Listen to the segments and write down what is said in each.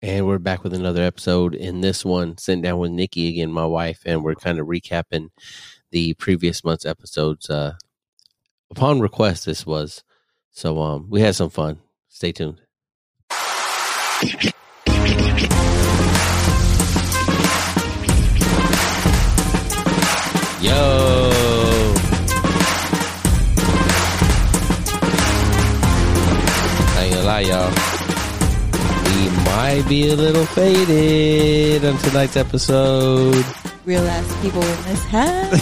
And we're back with another episode. In this one, sitting down with Nikki again, my wife, and we're kind of recapping the previous month's episodes. Uh, upon request, this was. So um, we had some fun. Stay tuned. Yo. Ain't gonna lie, y'all. Might be a little faded on tonight's episode. Real ass people in this house.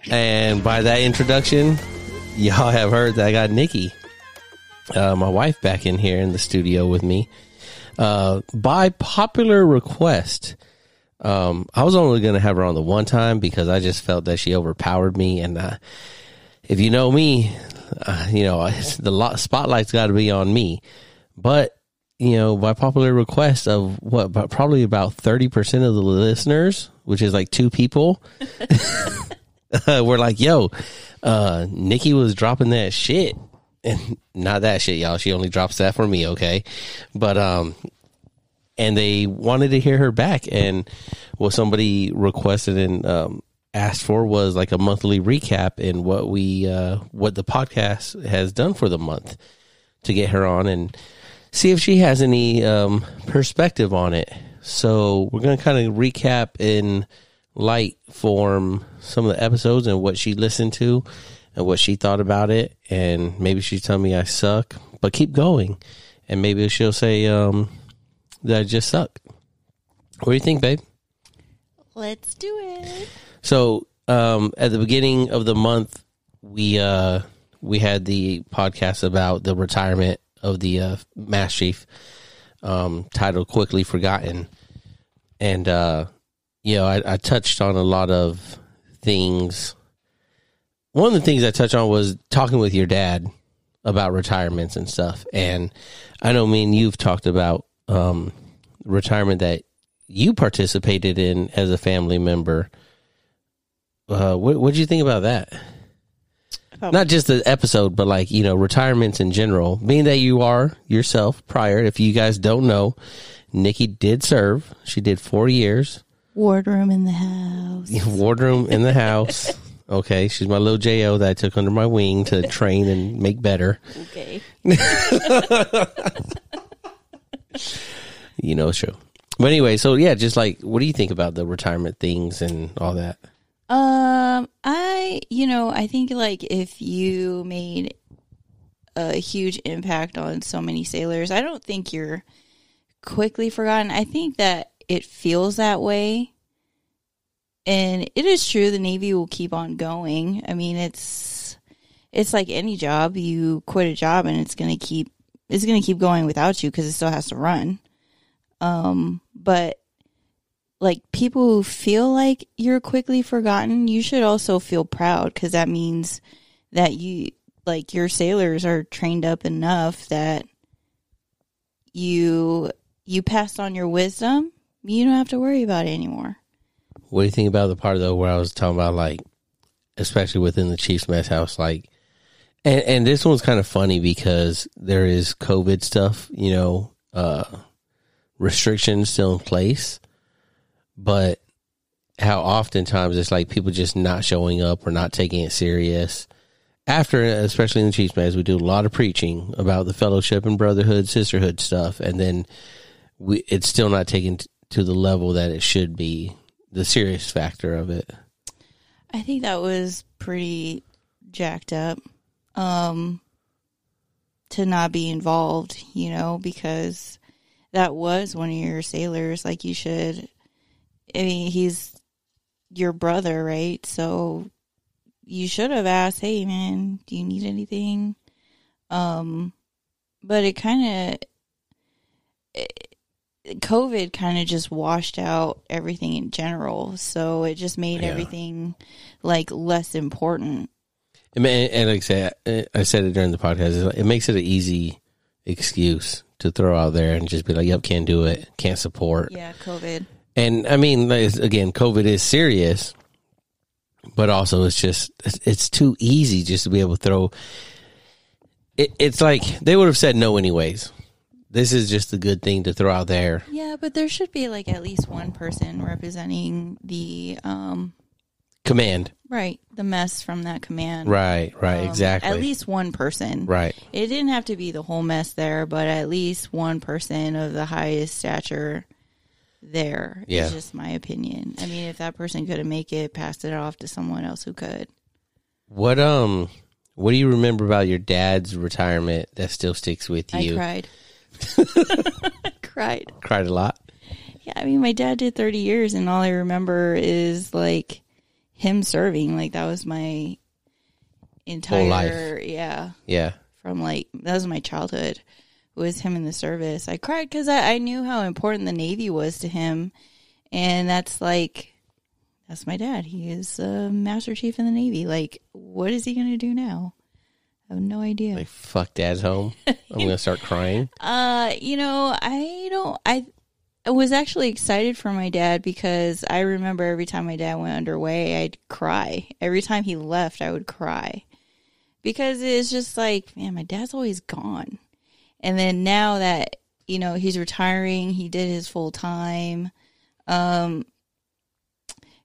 And by that introduction, y'all have heard that I got Nikki, uh, my wife, back in here in the studio with me. Uh, by popular request, um, I was only going to have her on the one time because I just felt that she overpowered me. And uh, if you know me, uh, you know the spotlight's got to be on me. But you know, by popular request of what, probably about thirty percent of the listeners, which is like two people, we're like, "Yo, uh, Nikki was dropping that shit." And not that shit, y'all. She only drops that for me, okay? But um, and they wanted to hear her back. And what somebody requested and um, asked for was like a monthly recap in what we uh, what the podcast has done for the month to get her on and see if she has any um, perspective on it. So we're going to kind of recap in light form some of the episodes and what she listened to and what she thought about it. And maybe she's telling me I suck, but keep going. And maybe she'll say, um, that I just suck. What do you think, babe? Let's do it. So, um, at the beginning of the month, we uh, we had the podcast about the retirement of the uh, Master Chief, um, titled "Quickly Forgotten," and uh, you know, I, I touched on a lot of things. One of the things I touched on was talking with your dad about retirements and stuff, and I know me and you've talked about um, retirement that you participated in as a family member. Uh, what what do you think about that? About Not just the episode, but like you know, retirements in general. Being that you are yourself prior, if you guys don't know, Nikki did serve. She did four years. Wardroom in the house. Wardroom in the house. Okay, she's my little Jo that I took under my wing to train and make better. Okay. You know, true. But anyway, so yeah, just like, what do you think about the retirement things and all that? Um, I, you know, I think like if you made a huge impact on so many sailors, I don't think you're quickly forgotten. I think that it feels that way. And it is true the Navy will keep on going. I mean, it's it's like any job. You quit a job and it's going to keep it's going to keep going without you because it still has to run. Um, but like people who feel like you're quickly forgotten, you should also feel proud because that means that you like your sailors are trained up enough that you you passed on your wisdom. You don't have to worry about it anymore. What do you think about the part though where I was talking about like, especially within the Chiefs mess house, like, and and this one's kind of funny because there is COVID stuff, you know, uh, restrictions still in place, but how oftentimes it's like people just not showing up or not taking it serious. After, especially in the Chiefs mess, we do a lot of preaching about the fellowship and brotherhood, sisterhood stuff, and then we it's still not taken t- to the level that it should be. The serious factor of it. I think that was pretty jacked up. Um to not be involved, you know, because that was one of your sailors. Like you should I mean, he's your brother, right? So you should have asked, "Hey man, do you need anything?" Um but it kind of COVID kind of just washed out everything in general. So it just made Yeah. everything like less important. And, and like I said, I said it during the podcast. It makes it an easy excuse to throw out there and just be like, "Yep, can't do it, can't support." Yeah, COVID. And I mean, again, COVID is serious, but also it's just it's, too easy just to be able to throw. It, it's like they would have said no anyways. this is just a good thing to throw out there. Yeah, but there should be like at least one person representing the um Command. right, the mess from that command. Right, right, Um, exactly. At least one person. right. It didn't have to be the whole mess there, but at least one person of the highest stature there is Yeah. just my opinion. I mean, if that person couldn't make it, pass it off to someone else who could. What um what do you remember about your dad's retirement that still sticks with you? I cried. I cried. Cried a lot. Yeah, I mean, my dad did 30 years, and all I remember is like him serving. Like, that was my entire, life. yeah, Yeah. from like, that was my childhood, was him in the service. I cried because I, I knew how important the Navy was to him. And that's like, that's my dad. He is a Master Chief in the Navy. Like, what is he going to do now? I have no idea. Like fuck dad's home. I'm gonna start crying. Uh, you know, I don't. I I was actually excited for my dad because I remember every time my dad went underway, I'd cry. Every time he left, I would cry because it's just like, man, my dad's always gone. And then now that you know he's retiring, he did his full time. Um,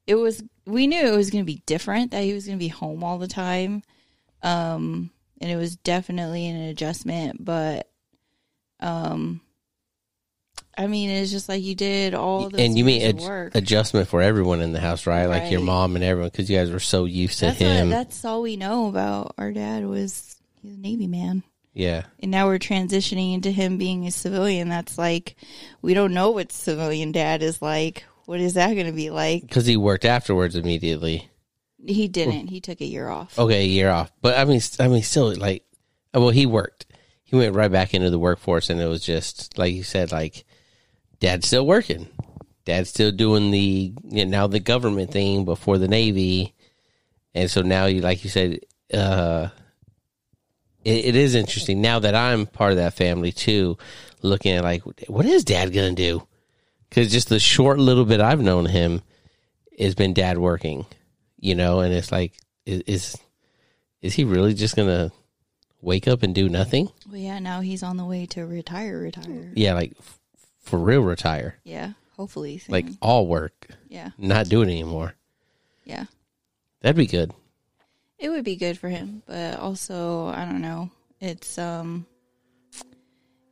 it was we knew it was going to be different that he was going to be home all the time. Um, and it was definitely an adjustment, but um I mean it's just like you did all the and you mean ad- work. adjustment for everyone in the house, right? Like your mom and everyone, because you guys were so used to that's him. what, that's all we know about our dad was he's a Navy man. Yeah, And now we're transitioning into him being a civilian. That's like we don't know what civilian dad is like. What is that going to be like? because he worked afterwards immediately. He didn't. He took a year off. Okay, a year off, but I mean, I mean, still like, uh, well, he worked. He went right back into the workforce, and it was just like you said, like, dad's still working. Dad's still doing the you know, now the government thing before the Navy, and so now you like you said, uh, it, it is interesting now that I'm part of that family too. Looking at like, what is Dad gonna do? Because just the short little bit I've known him has been Dad working, you know, and it's like, is is, is he really just gonna wake up and do nothing? Well, yeah. Now he's on the way to retire. Retire. Yeah, like f- for real, retire, Yeah. Hopefully. soon. like all work, yeah. not do it anymore. Yeah. That'd be good. It would be good for him, but also I don't know. It's um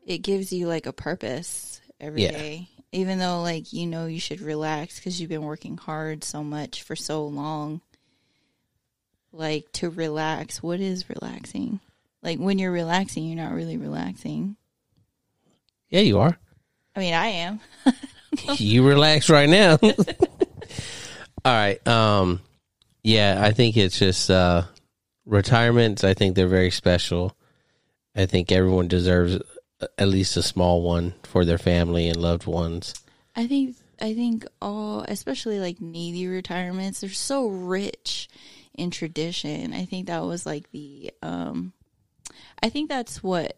it gives you like a purpose every day, Yeah. Even though like you know you should relax cuz you've been working hard so much for so long. Like to relax, what is relaxing? Like when you're relaxing, you're not really relaxing. Yeah, you are. I mean, I am. you relax right now. All right. Um yeah, I think it's just uh retirements, I think they're very special. I think everyone deserves at least a small one for their family and loved ones. I think I think all especially like Navy retirements, they're so rich in tradition. I think that was like the um I think that's what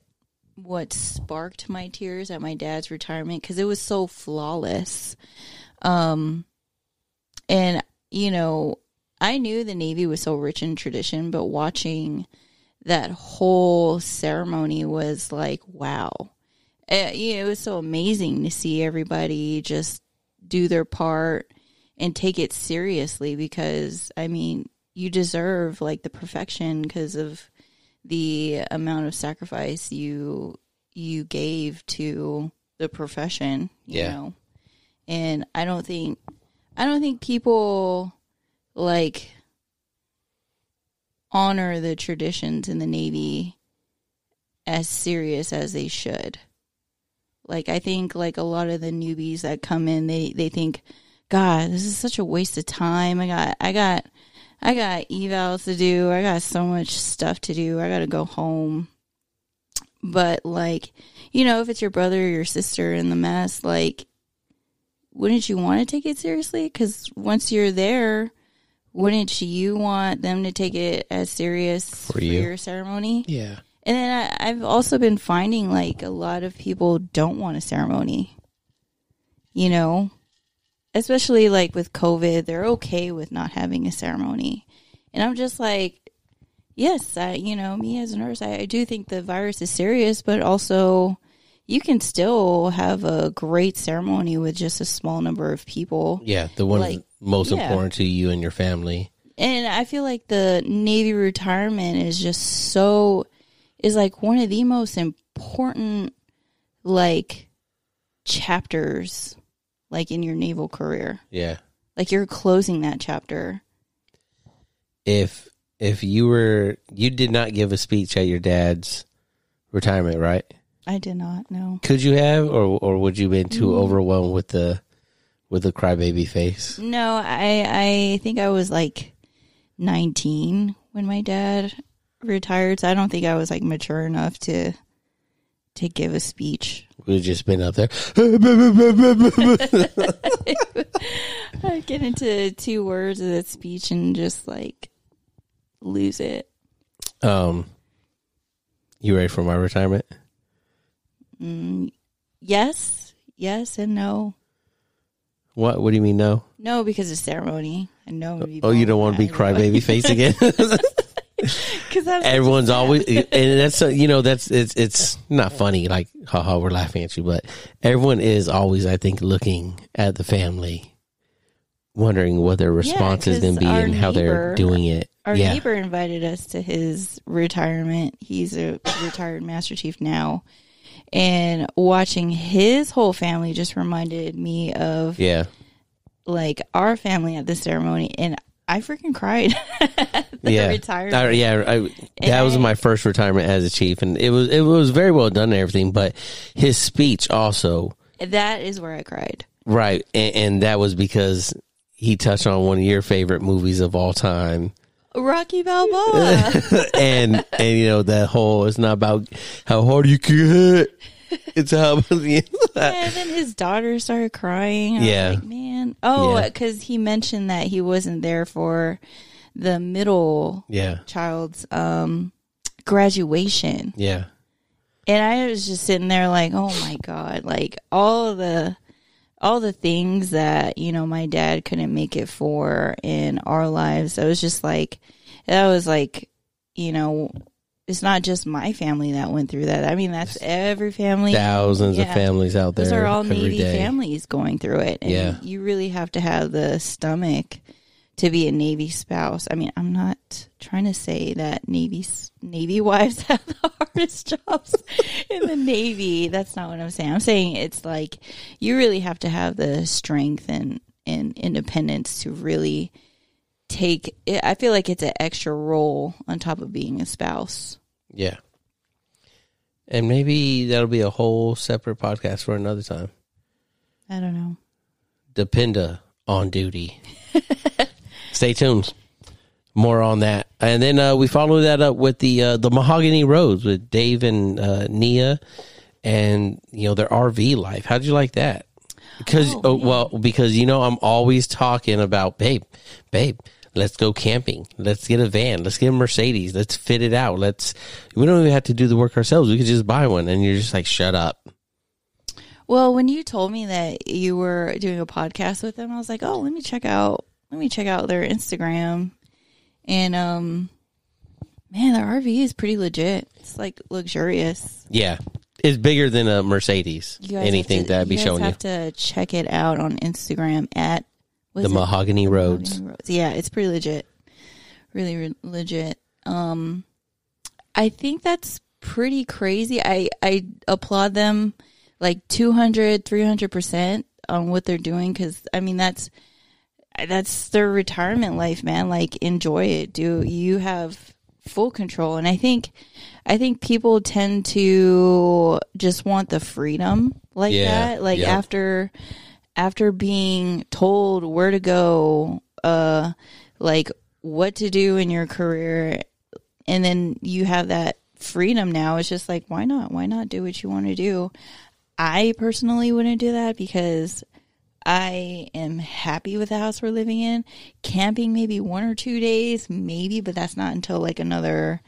what sparked my tears at my dad's retirement because it was so flawless. Um and you know, I knew the Navy was so rich in tradition, but watching that whole ceremony was like, wow. Eh, you know, it was so amazing to see everybody just do their part and take it seriously because, I mean, you deserve like the perfection because of the amount of sacrifice you you gave to the profession, you Yeah. know. And I don't think I don't think people like honor the traditions in the Navy as serious as they should. Like I think like a lot of the newbies that come in they they think god this is such a waste of time. I got I got I got evals to do. I got so much stuff to do. I got to go home. But like, you know, if it's your brother or your sister in the mess, like wouldn't you want to take it seriously? Cuz once you're there, wouldn't you want them to take it as serious For you. your ceremony? Yeah. And then I, I've also been finding like a lot of people don't want a ceremony. You know, especially like with COVID, they're okay with not having a ceremony. And I'm just like, yes, I, you know, me as a nurse, I, I do think the virus is serious, but also, you can still have a great ceremony with just a small number of people. Yeah, the one Like, most yeah. important to you and your family. And I feel like the Navy retirement is just so is like one of the most important like chapters like in your naval career. Yeah. Like you're closing that chapter. If if you were you did not give a speech at your dad's retirement, right? I did not know. Could you have, or or would you been too Mm. overwhelmed with the with the crybaby face? No, I I think I was like 19 when my dad retired. So I don't think I was like mature enough to to give a speech. We've just been up there. I get into two words of that speech and just like lose it. um, you ready for my retirement? Mm, yes, yes, and no. What? What do you mean no? No, because of ceremony. I know. I'm gonna be Oh, you don't want to be crybaby face again? Because Everyone's always, and that's uh, you know that's it's it's not funny. Like, haha, we're laughing at you, but everyone is always, I think, looking at the family, wondering what their response is going to be and how they're doing it. Our yeah, neighbor invited us to his retirement. He's a retired Master Chief now. And watching his whole family just reminded me of yeah, like our family at the ceremony. And I freaking cried. yeah, retirement. I- yeah. I, that was I- my first retirement as a chief, and it was it was very well done and everything. But his speech also, that is where I cried. right, and, and that was because he touched on one of your favorite movies of all time. Rocky Balboa. and and you know that whole it's not about how hard you can hit. It's how and then his daughter started crying. I was Yeah. like, man. Oh, Yeah. because he mentioned that he wasn't there for the middle yeah child's um graduation. yeah And I was just sitting there like, oh my God, like all the all the things that, you know, my dad couldn't make it for in our lives. I was just like that was like, you know, it's not just my family that went through that. I mean, that's every family. thousands of families out there Those are all day. families going through it. And Yeah. you really have to have the stomach to be a Navy spouse. I mean, I'm not trying to say that Navy Navy wives have the hardest jobs in the Navy. That's not what I'm saying. I'm saying it's like you really have to have the strength and, and independence to really take it. I feel like it's an extra role on top of being a spouse. yeah and maybe that'll be a whole separate podcast for another time I don't know. dependa on duty stay tuned. More on that. And then uh, we follow that up with the uh, the mahogany roads with dave and uh, nia and you know their rv life. How'd you like that? Because Oh, oh, well because you know i'm always talking about babe babe let's go camping. Let's get a van. Let's get a mercedes. Let's fit it out. Let's we don't even have to do the work ourselves. We could just buy one. And you're just like shut up. Well, when you told me that you were doing a podcast with them, I was like, "Oh, let me check out let me check out their Instagram." And um man, their RV is pretty legit. It's like luxurious. yeah it's bigger than a mercedes You guys anything to, that i'd be showing you have to check it out on Instagram at the mahogany roads Mahogany Roads. Yeah, it's pretty legit. Really re- legit. Um I think that's pretty crazy. I I applaud them like 200 300% on what they're doing cuz I mean that's that's their retirement life, man. Like enjoy it. Do you have full control? And I think I think people tend to just want the freedom like Yeah, that. Like yeah. after after being told where to go, uh like what to do in your career and then you have that freedom now. It's just like why not? Why not do what you want to do? I personally wouldn't do that because I am happy with the house we're living in. Camping maybe one or two days, maybe, but that's not until like another.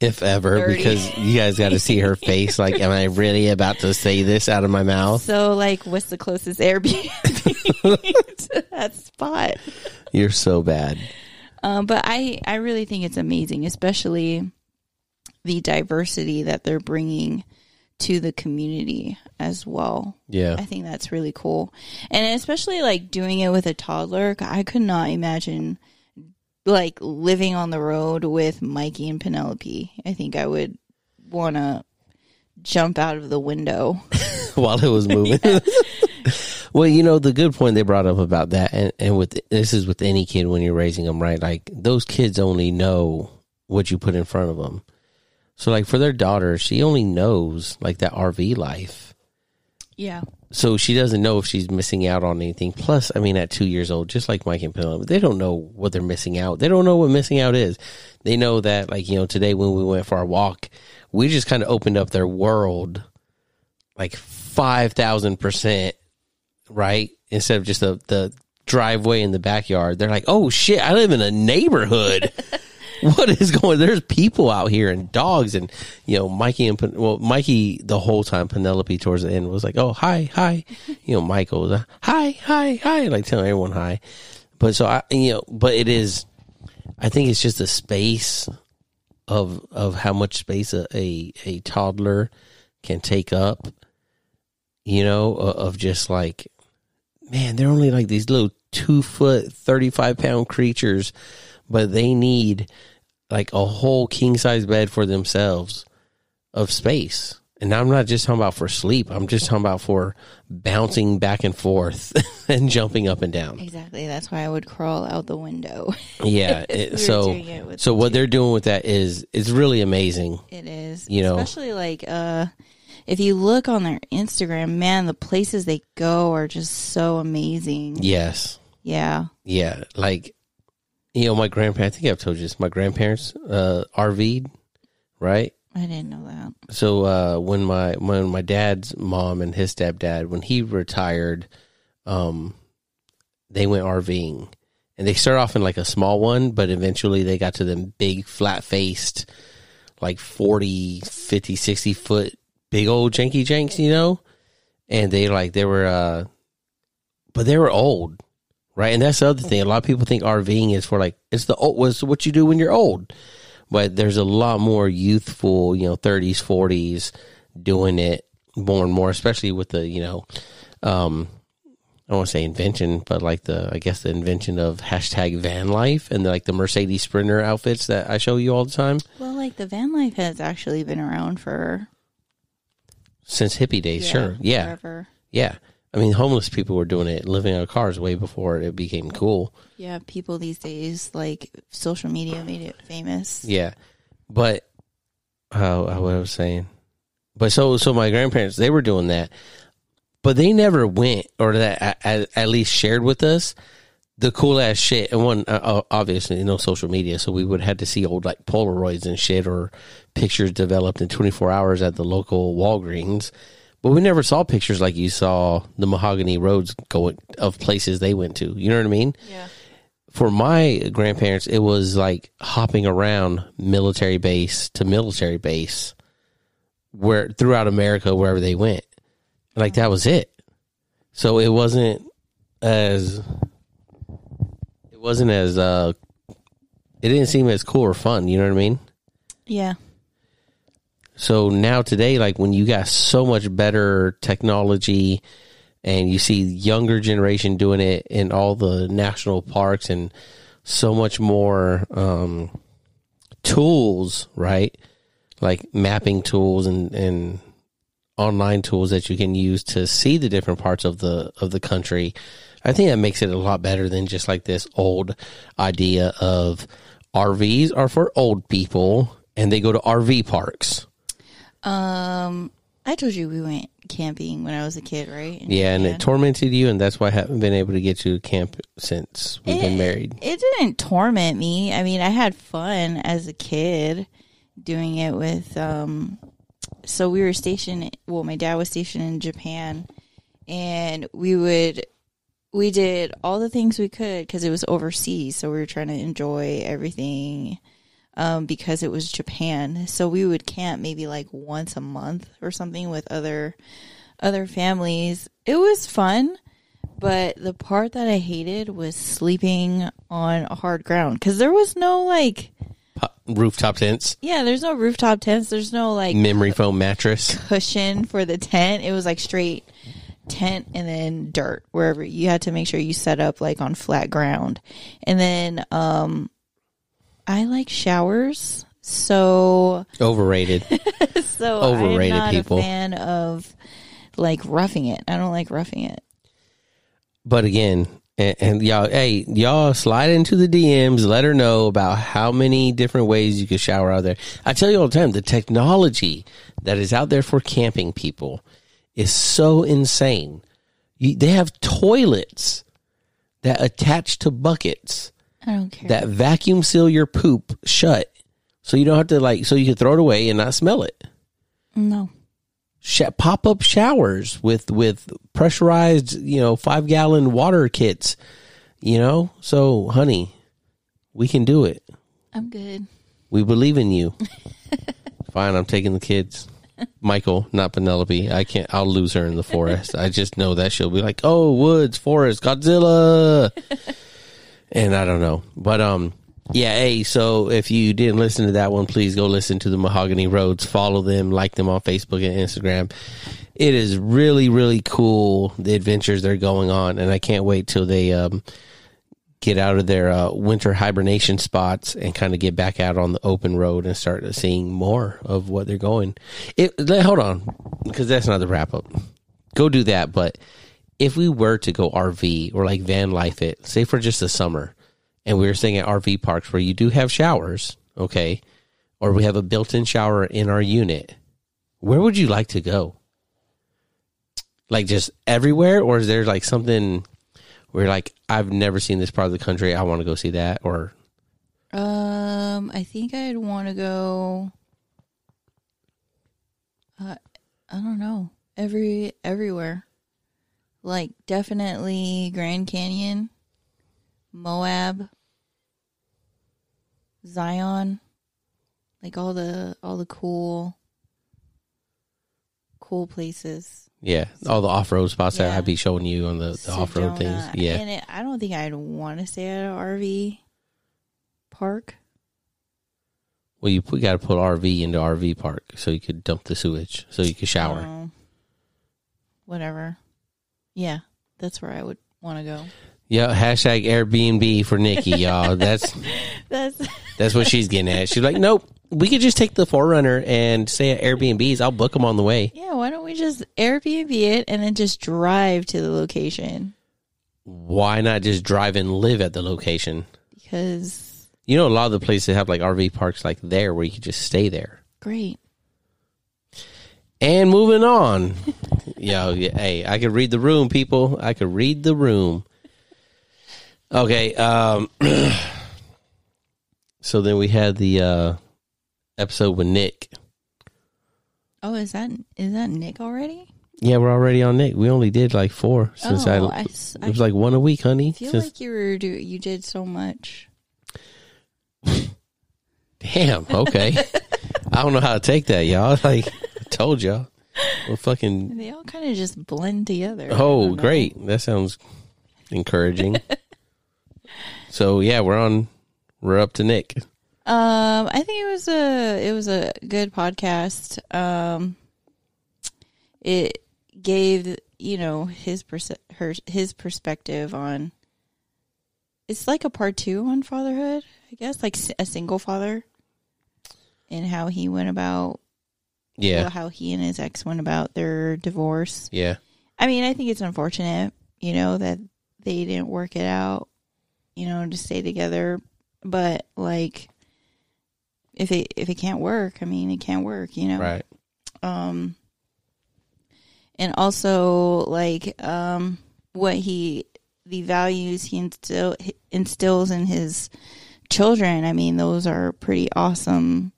if ever, 30. because you guys got to see her face. Like, am I really about to say this out of my mouth? So, like, what's the closest Airbnb to that spot? You're so bad. Um, but I, I really think it's amazing, especially the diversity that they're bringing to the community as well. Yeah. I think that's really cool. And especially like doing it with a toddler, I could not imagine like living on the road with Mikey and Penelope. I think I would want to jump out of the window. while it was moving. well, you know, the good point they brought up about that, and, and with this is with any kid when you're raising them, right? Like those kids only know what you put in front of them. So, like for their daughter, she only knows like that RV life. Yeah. So she doesn't know if she's missing out on anything. Plus, I mean, at two years old, just like Mike and Penelope, they don't know what they're missing out. They don't know what missing out is. They know that, like, you know, today when we went for our walk, we just kind of opened up their world like 5,000%, right? Instead of just the, the driveway in the backyard. They're like, oh shit, I live in a neighborhood. what is going there's people out here and dogs and you know mikey and well mikey the whole time penelope towards the end was like oh hi hi. You know michael was like, hi hi hi like telling everyone hi. But so i you know but it is i think it's just a space of of how much space a a, a toddler can take up you know of just like man they're only like these little two foot 35 pound creatures but they need like a whole king size bed for themselves of space. And I'm not just talking about for sleep. I'm just talking about for bouncing back and forth and jumping up and down. Exactly. That's why I would crawl out the window. Yeah. It, so it so what two. they're doing with that is is really amazing. It is. You know. especially like uh if you look on their Instagram, man, the places they go are just so amazing. Yes. Yeah. Yeah. Like you know, my grandparents I think I've told you this, my grandparents uh RV'd, right? I didn't know that. so uh, when my when my dad's mom and his stepdad when he retired, um, they went RVing, and they started off in like a small one, but eventually they got to them big flat faced, like 40, 50, 60 foot big old janky janks, you know, and they like they were, uh, but they were old, right? And that's the other thing. A lot of people think RVing is for like it's the old was what you do when you're old but there's a lot more youthful, you know, 30s, 40s doing it more and more, especially with the, you know, um, I don't want to say invention, but like the, I guess the invention of hashtag van life and like the Mercedes Sprinter outfits that I show you all the time Well, like the van life has actually been around for since hippie days. sure. Yeah. forever. Yeah. I mean, homeless people were doing it, living out of cars way before it became cool. Yeah, people these days like social media made it famous. Yeah, but how uh, what I was saying, but so so my grandparents they were doing that, but they never went or that at, at least shared with us the cool ass shit. And one uh, obviously no social media, so we would have to see old like Polaroids and shit or pictures developed in 24 hours at the local Walgreens. But we never saw pictures like you saw the mahogany roads going of places they went to. You know what I mean? Yeah. for my grandparents, it was like hopping around military base to military base, where throughout America wherever they went, like that was it. So it wasn't as it wasn't as uh, it didn't seem as cool or fun. You know what I mean? Yeah. So now today, like when you got so much better technology and you see younger generation doing it in all the national parks and so much more um, tools, right? Like mapping tools and, and online tools that you can use to see the different parts of the of the country. I think that makes it a lot better than just like this old idea of RVs are for old people and they go to RV parks. Um, I told you we went camping when I was a kid, right? In Yeah, and it tormented you, and that's why I haven't been able to get you to camp since we've been married. It didn't torment me. I mean, I had fun as a kid doing it with. um So we were stationed. Well, my dad was stationed in Japan, and we would we did all the things we could because it was overseas. So we were trying to enjoy everything. Um, because it was Japan, so we would camp maybe like once a month or something with other other families. It was fun, but the part that I hated was sleeping on hard ground because there was no like rooftop tents, Yeah, there's no rooftop tents. There's no like memory foam mattress. cushion for the tent. It was like straight tent and then dirt wherever you had to make sure you set up like on flat ground. And then um I like showers. So Overrated. so Overrated I'm not people. a fan of like roughing it. I don't like roughing it. But again, and, and y'all, hey, y'all slide into the DMs. Let her know about how many different ways you can shower out there. I tell you all the time, the technology that is out there for camping people is so insane. You, they have toilets that attach to buckets I don't care. that vacuum seal your poop shut, so you don't have to like, so you can throw it away and not smell it. no. Sh- pop up showers with with pressurized, you know, five gallon water kits. You know, so honey, we can do it. I'm good. We believe in you. Fine, I'm taking the kids. Michael, not Penelope. I can't. I'll lose her in the forest. I just know that she'll be like, "Oh, woods, forest, Godzilla," and I don't know. But um, yeah. Hey, so if you didn't listen to that one, please go listen to the Mahogany Roads. Follow them, like them on Facebook and Instagram. It is really, really cool the adventures they're going on, and I can't wait till they um get out of their uh, winter hibernation spots and kind of get back out on the open road and start seeing more of what they're going. It, hold on, because that's not the wrap up. Go do that, but if we were to go RV or like van life it, say for just the summer, and we were staying at RV parks where you do have showers, okay, or we have a built-in shower in our unit, where would you like to go? Like just everywhere, or is there like something? where like I've never seen this part of the country. I want to go see that. Or Um, I think I'd want to go. Uh, I don't know. Every everywhere, like definitely Grand Canyon, Moab, Zion, like all the all the cool, cool places. yeah, all the off road spots that I'd be showing you on the, the off road things. Yeah, and it, I don't think I'd want to stay at an RV park. well, you got to put RV into RV park so you could dump the sewage, so you could shower. Oh, whatever. Yeah, that's where I would want to go. Yeah, hashtag Airbnb for Nikki, y'all. That's That's that's what she's getting at. She's like, nope, we could just take the 4Runner and stay at Airbnbs. I'll book them on the way. yeah. Why don't we just Airbnb it and then just drive to the location? Why not just drive and live at the location? Because You know, a lot of the places have like RV parks like there where you could just stay there. great. And moving on. Yo, yeah, hey, I could read the room, people. I could read the room. Okay, um so then we had the uh episode with Nick. Oh, is that is that Nick already? Yeah, we're already on Nick. We only did like four since oh, I, I, it I was like one a week, honey. feel Since, like you were do you did so much. damn, okay. I don't know how to take that, y'all. Like I told y'all. Well fucking They all kind of just blend together. Oh, great. That sounds encouraging. so yeah, we're on we're up to Nick. Um, I think it was a it was a good podcast. Um, it gave you know his perse- her his perspective on. It's like a part two on fatherhood, I guess, like a single father, and how he went about, Yeah. how he and his ex went about their divorce. Yeah. I mean, I think it's unfortunate, you know, that they didn't work it out, you know, to stay together. But like, if it if it can't work, I mean, it can't work, you know. Right. Um, and also like um, what he the values he instill instills in his children. I mean, those are pretty awesome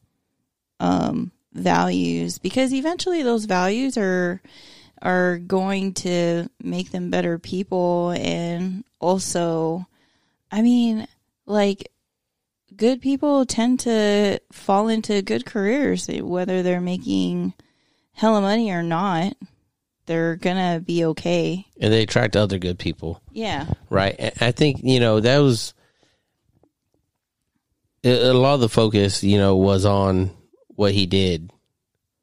um, values because eventually those values are are going to make them better people and also I mean like good people tend to fall into good careers whether they're making hella money or not they're gonna be okay And they attract other good people. yeah Right. I think, you know, that was a a lot of the focus, you know, was on what he did,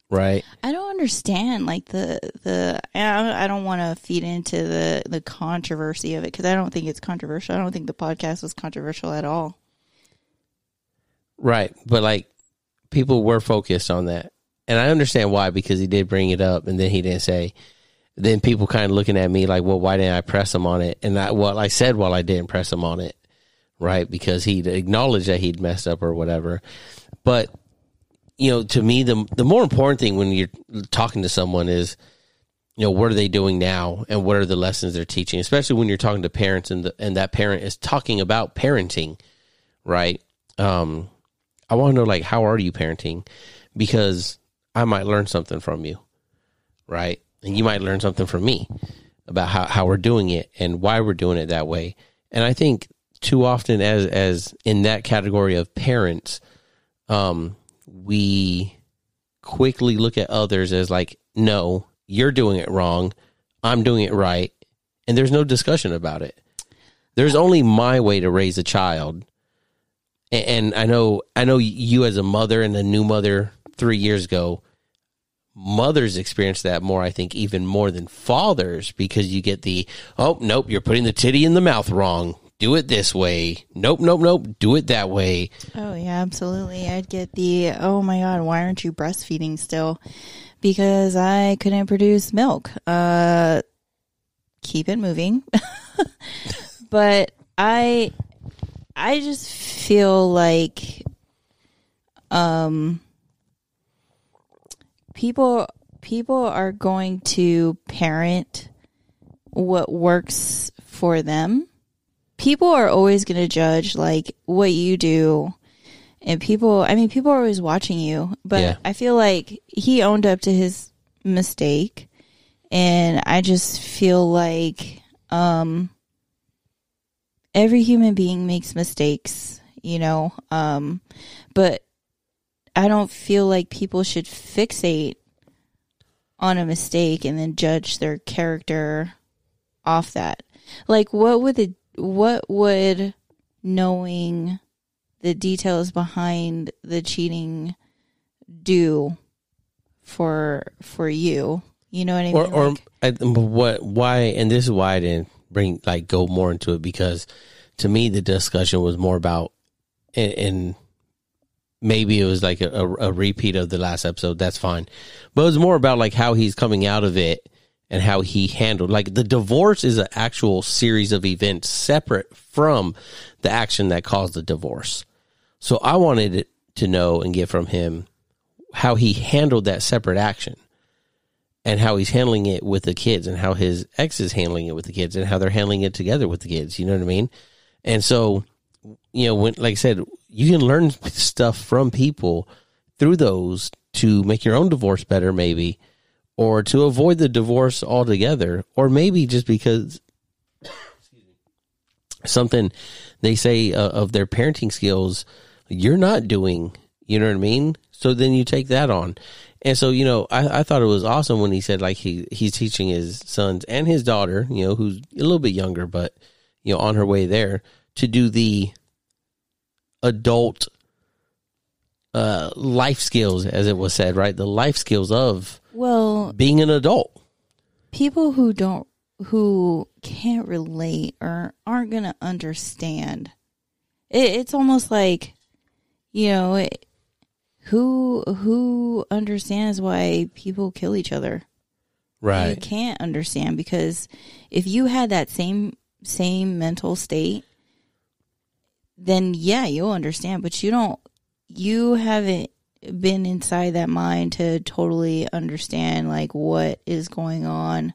right? I don't understand like the the I don't want to feed into the the controversy of it because I don't think it's controversial. I don't think the podcast was controversial at all. Right. But like people were focused on that. And I understand why because he did bring it up and then he didn't say then people kind of looking at me like, well, why didn't I press him on it? And I, well, I said, well, I didn't press him on it, right? Because he'd acknowledged that he'd messed up or whatever. But, you know, to me, the, the more important thing when you're talking to someone is, you know, what are they doing now and what are the lessons they're teaching, especially when you're talking to parents and, the, and that parent is talking about parenting, right? Um, I want to know, like, how are you parenting? Because I might learn something from you, right? and you might learn something from me about how, how we're doing it and why we're doing it that way. And I think too often as as in that category of parents, um, we quickly look at others as like, no, you're doing it wrong, I'm doing it right, and there's no discussion about it. There's only my way to raise a child. And, and I know I know you as a mother and a new mother three years ago mothers experience that more, I think, even more than fathers because you get the, oh, nope, you're putting the titty in the mouth wrong. Do it this way. Nope, nope, nope. Do it that way. Oh, yeah, absolutely. I'd get the, oh my God, why aren't you breastfeeding still? Because I couldn't produce milk. Uh, keep it moving. but I, I just feel like, um, people people are going to parent what works for them. People are always going to judge like what you do and people I mean people are always watching you, but Yeah. I feel like he owned up to his mistake and I just feel like um every human being makes mistakes, you know. Um but I don't feel like people should fixate on a mistake and then judge their character off that. Like what would the what would knowing the details behind the cheating do for for you? You know what I mean? Or, or Like- I, what, why, and this is why I didn't bring, like, go more into it because to me, the discussion was more about, and, and maybe it was like a, a, a repeat of the last episode. That's fine. But it was more about like how he's coming out of it and how he handled like the divorce is an actual series of events separate from the action that caused the divorce. So I wanted to know and get from him how he handled that separate action and how he's handling it with the kids and how his ex is handling it with the kids and how they're handling it together with the kids. You know what I mean? And so, you know, when, like I said, you can learn stuff from people through those to make your own divorce better, maybe, or to avoid the divorce altogether, or maybe just because something they say uh, of their parenting skills you're not doing. You know what I mean? So then you take that on. And so, you know, I, I thought it was awesome when he said like he he's teaching his sons and his daughter, you know, who's a little bit younger, but you know, on her way there to do the adult uh life skills as it was said, right? The life skills of well, being an adult. people who don't who can't relate or aren't going to understand it, it's almost like you know it, who who understands why people kill each other Right. you can't understand because if you had that same same mental state then yeah you'll understand but you don't you haven't been inside that mind to totally understand like what is going on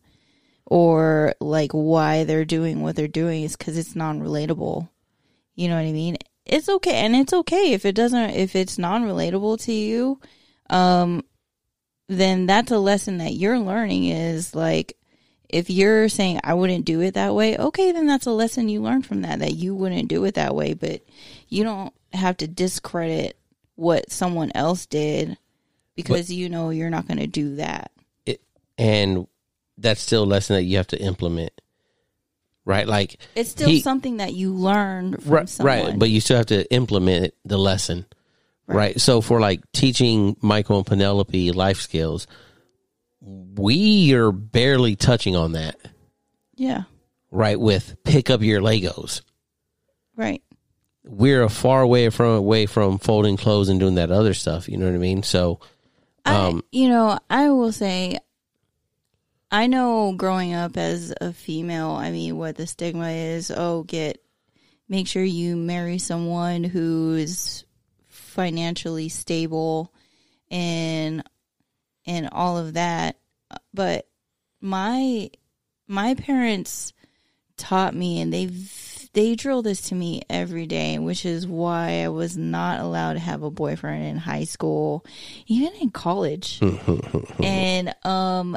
or like why they're doing what they're doing is because it's non-relatable. You know what i mean? It's okay and it's okay. If it doesn't if it's non-relatable to you um then that's a lesson that you're learning is like if you're saying I wouldn't do it that way, okay, then that's a lesson you learned from that that you wouldn't do it that way, but you don't have to discredit what someone else did because you know you're not going to do that. It, and that's still a lesson that you have to implement. right? Like It's still he- something that you learn from right, someone. right, but you still have to implement the lesson, right. So for like teaching Michael and Penelope life skills, we are barely touching on that, yeah, right? With pick up your Legos. right. We're a far away from away from folding clothes and doing that other stuff. You know what I mean? So Um, I, you know, I will say, I know growing up as a female, I mean, what the stigma is. Oh, get, make sure you marry someone who's financially stable, and and all of that. But my my parents taught me, and they they drill this to me every day, which is why I was not allowed to have a boyfriend in high school, even in college. and um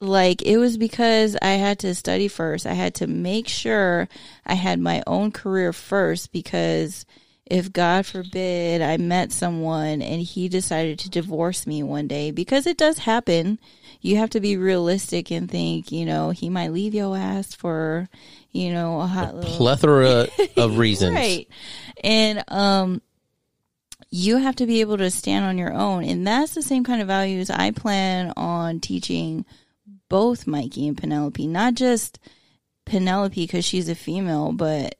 like it was because I had to study first. I had to make sure I had my own career first because if God forbid I met someone and he decided to divorce me one day, because it does happen, you have to be realistic and think, you know, he might leave your ass for, you know, a hot little plethora of reasons. Right. And um you have to be able to stand on your own. And that's the same kind of values I plan on teaching both Mikey and Penelope, not just Penelope because she's a female, but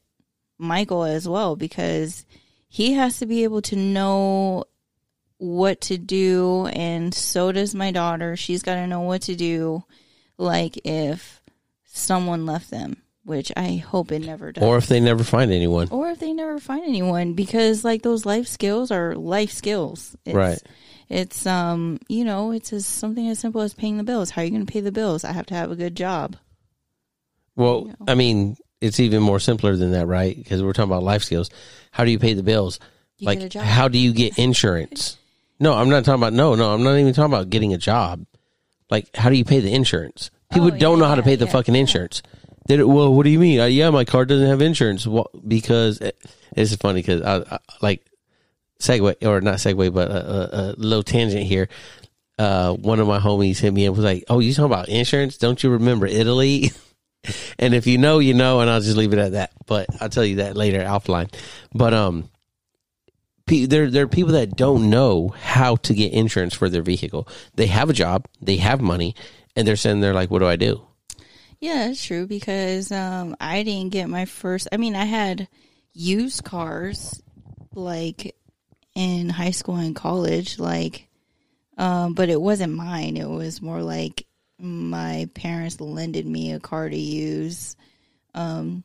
Michael as well, because he has to be able to know what to do. And so does my daughter. She's got to know what to do, like if someone left them, which I hope it never does Or if they never find anyone. or if they never find anyone because like those life skills are life skills it's, Right. it's um you know it's as something as simple as paying the bills how are you going to pay the bills i have to have a good job Well, you know. I mean, it's even more simpler than that, right? Because we're talking about life skills. How do you pay the bills? You like, get a job. how do you get insurance? no, I'm not talking about. No, no, I'm not even talking about getting a job. Like, how do you pay the insurance? People Oh, don't know how to yeah, pay the yeah, fucking insurance. Did don't- well, what do you mean? Uh, yeah, my car doesn't have insurance. Well, because it, it's funny because I, I like segue or not segue, but a, a, a little tangent here. Uh, one of my homies hit me and was like, "Oh, you talking about insurance? Don't you remember Italy?" and if you know, you know, and I'll just leave it at that. But I'll tell you that later offline. But um, there there are people that don't know how to get insurance for their vehicle. They have a job, they have money, and they're sitting there like, "What do I do?" yeah it's true because um i didn't get my first i mean i had used cars like in high school and college like um but it wasn't mine it was more like my parents lended me a car to use um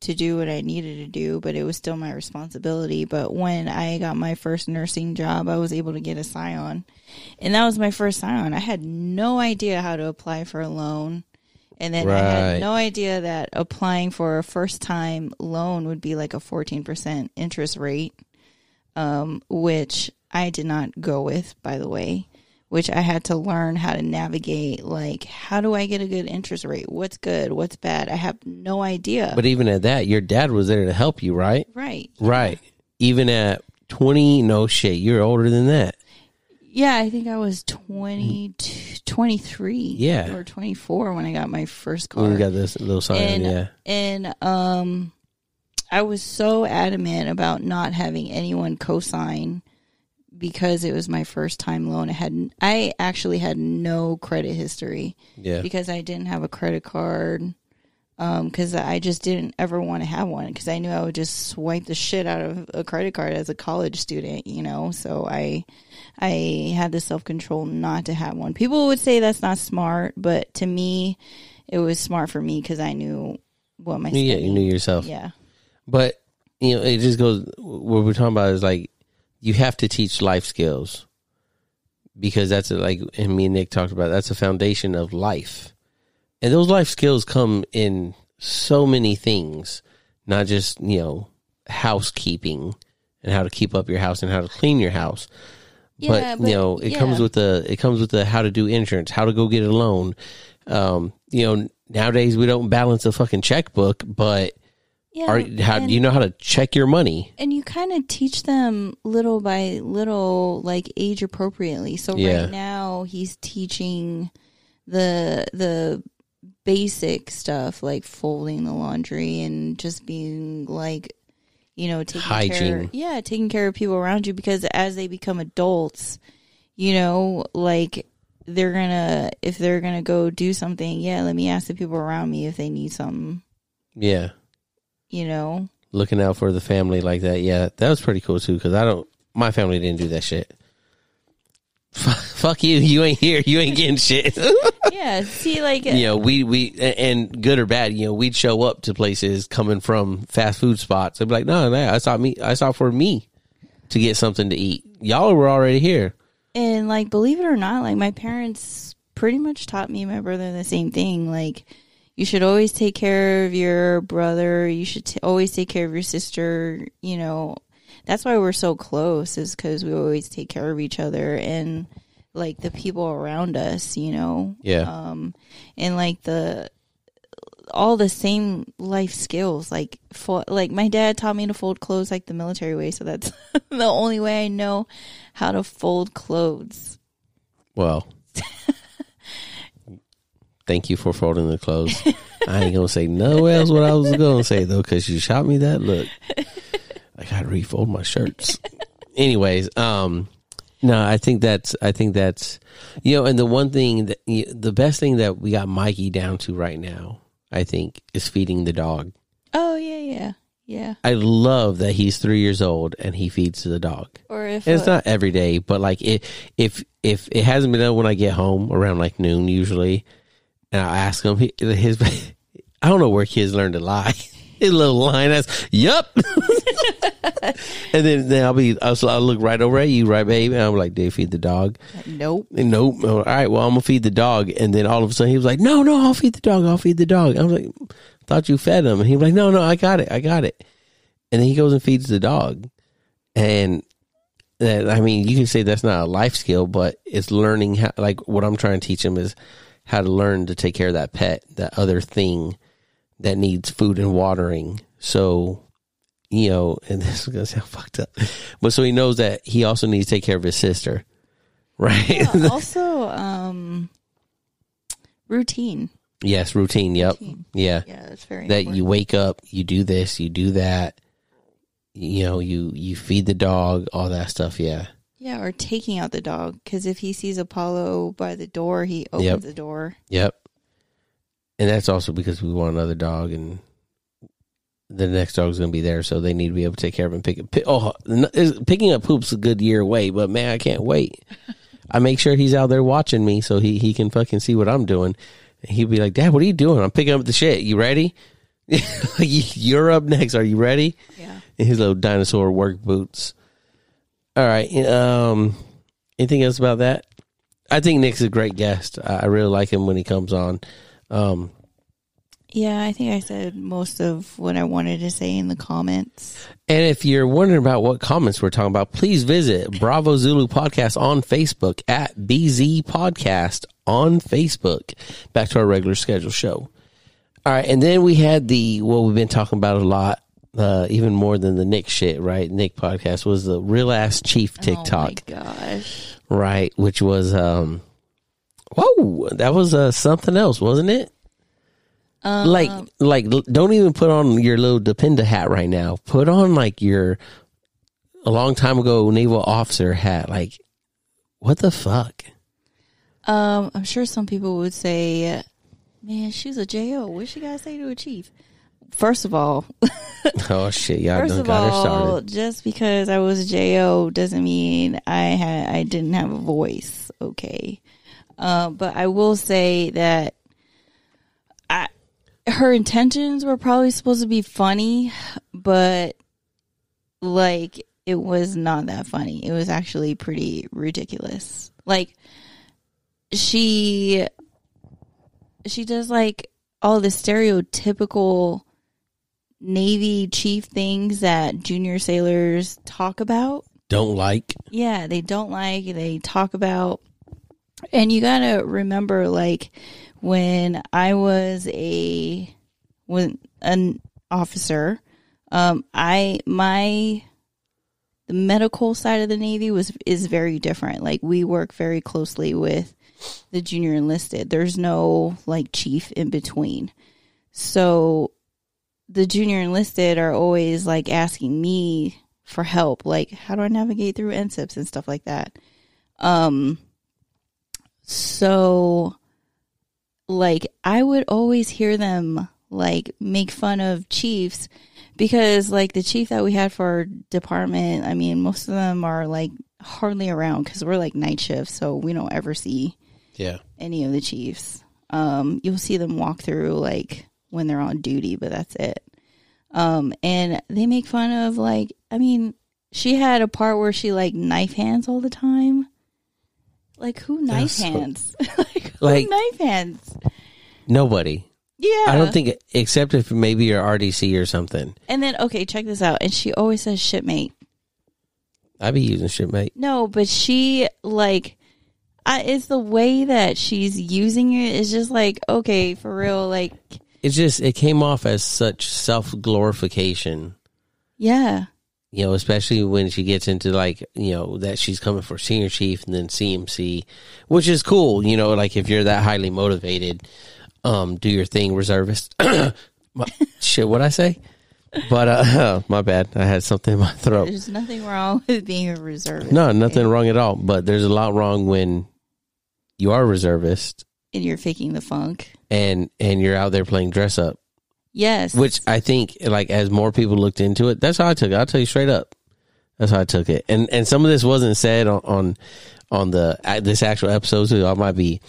to do what I needed to do, but it was still my responsibility. But when I got my first nursing job, I was able to get a Scion. And that was my first Scion. I had no idea how to apply for a loan. And then I had no idea that applying for a first time loan would be like a 14% interest rate, um, which I did not go with, by the way, which I had to learn how to navigate. Like, how do I get a good interest rate? What's good? What's bad? I have no idea. But even at that, your dad was there to help you, right? right. Right. Even at twenty, no shit, you're older than that. Yeah, I think I was 20, 23 Yeah. or 24 when I got my first car. When we got this little Scion, and yeah. and um I was so adamant about not having anyone co-sign because it was my first time loan. I had I actually had no credit history Yeah. because I didn't have a credit card. Um, cause I just didn't ever want to have one because I knew I would just swipe the shit out of a credit card as a college student, you know? So I, I had the self control not to have one. People would say that's not smart, but to me, it was smart for me because I knew what my Yeah, you knew yourself. Yeah. But you know, it just goes. What we're talking about is like you have to teach life skills because that's a, like, and me and Nick talked about. That's a foundation of life, and those life skills come in so many things, not just you know housekeeping and how to keep up your house and how to clean your house. Yeah, but, you know, it comes with the it comes with the how to do insurance, how to go get a loan. Um, you know, nowadays we don't balance a fucking checkbook, but Yeah. are how and- you know how to check your money? and you kind of teach them little by little like age appropriately so Yeah. right now he's teaching the the basic stuff like folding the laundry and just being like, you know, taking care. Hygiene. Yeah, taking care of people around you because as they become adults, you know, like they're gonna if they're gonna go do something. Yeah, let me ask the people around me if they need something. Yeah. You know. Looking out for the family like that. Yeah, that was pretty cool too. Because I don't, my family didn't do that shit. Fuck you. You ain't here. You ain't getting shit. Yeah. See, like you know, we we and good or bad, you know, we'd show up to places coming from fast food spots. I'd be like, no, no, I saw me, I saw for me to get something to eat. Y'all were already here. And like, believe it or not, like my parents pretty much taught me and my brother the same thing. Like, you should always take care of your brother. You should t- always take care of your sister. You know, that's why we're so close is because we always take care of each other and like the people around us. You know, Yeah, um, and like the all the same life skills. Like, fo- like my dad taught me to fold clothes like the military way, so that's the only way I know how to fold clothes. well, thank you for folding the clothes. I ain't gonna say no else what I was gonna say though, because you shot me that look. I gotta refold my shirts. Anyways, um, no, I think that's I think that's you know, and the one thing that the best thing that we got Mikey down to right now, I think, is feeding the dog. Oh yeah, yeah, yeah. I love that he's three years old and he feeds the dog. Or if it's not every day, but like it, if if it hasn't been done when I get home around like noon usually, and I ask him, he, his I don't know where kids learn to lie. His little line that's yup, and then then I'll be I'll, I'll look right over at you, right, babe, and I'm like, "Do you feed the dog?" nope. And nope. All right, well, I'm gonna feed the dog, and then all of a sudden he was like, "No, no, I'll feed the dog. I'll feed the dog." I was like, "Thought you fed him," and he was like, "No, no, I got it. I got it." And then he goes and feeds the dog, and that I mean, you can say that's not a life skill, but it's learning how. Like what I'm trying to teach him is how to learn to take care of that pet, that other thing that needs food and watering. So, you know, and this is gonna sound fucked up, but so he knows that he also needs to take care of his sister, right? Yeah, also, um, routine. yes, routine. Yep. Routine. Yeah. Yeah, that's very That important. you wake up, you do this, you do that. You know, you you feed the dog, all that stuff. Yeah. Yeah, or taking out the dog because if he sees Apollo by the door, he opens Yep. the door. Yep. And that's also because we want another dog, and the next dog's going to be there, so they need to be able to take care of him. Pick, pick oh, n- is- picking up poop's a good year away, but man, I can't wait. I make sure he's out there watching me, so he he can fucking see what I'm doing. And he'd be like, "Dad, what are you doing? I'm picking up the shit. You ready? You're up next. Are you ready?" Yeah. In his little dinosaur work boots. All right. Um, anything else about that? I think Nick's a great guest. I really like him when he comes on. Um, Yeah, I think I said most of what I wanted to say in the comments. and if you're wondering about what comments we're talking about, please visit Bravo Zulu Podcast on Facebook at BZ Podcast on Facebook. Back to our regular schedule show. All right, and then we had the what we've been talking about a lot, uh, even more than the Nick shit, right? Nick podcast was the real ass chief TikTok. Oh my gosh. right? Which was, um, whoa, that was uh, something else, wasn't it? like, like, don't even put on your little dependa hat right now. Put on like your a long time ago naval officer hat. Like, what the fuck? Um, I'm sure some people would say, "Man, she's a JO. What she gotta say to a chief?" First of all, Oh shit, y'all first done of got her all, started. just because I was JO doesn't mean I had I didn't have a voice. Okay, uh, but I will say that I her intentions were probably supposed to be funny, but like it was not that funny. It was actually pretty ridiculous. Like she she does like all the stereotypical Navy chief things that junior sailors talk about. Don't like. Yeah, they don't like, they talk about. And you got to remember like when I was a when an officer, um I my the medical side of the Navy was is very different. Like we work very closely with the junior enlisted. There's no like chief in between. So the junior enlisted are always like asking me for help, like how do I navigate through NSIPs and stuff like that. Um so like I would always hear them like make fun of chiefs because like the chief that we had for our department, I mean, most of them are like hardly around because we're like night shift, so we don't ever see Yeah. any of the chiefs. Um, you'll see them walk through like when they're on duty, but that's it. Um, and they make fun of like, I mean, she had a part where she like knife hands all the time. Like who knife so- hands? like who Like- knife hands? Nobody. Yeah, I don't think, except if maybe you're RDC or something. And then okay, check this out. And she always says shipmate. I'd be using shipmate. No, but she like I, it's the way that she's using it is just like okay for real like It's just, it came off as such self glorification. yeah you know, especially when she gets into like, you know, that she's coming for senior chief and then CMC, which is cool. You know, like if you're that highly motivated, um, do your thing, reservist. my, shit, what I say? But uh, my bad. I had something in my throat. there's nothing wrong with being a reservist No, nothing wrong at all. But there's a lot wrong when you are a reservist and you're faking the funk and and you're out there playing dress up. yes Which I think, like, as more people looked into it, that's how I took it. I'll tell you straight up. That's how I took it. And and some of this wasn't said on on, on the uh, this actual episode, so I might be,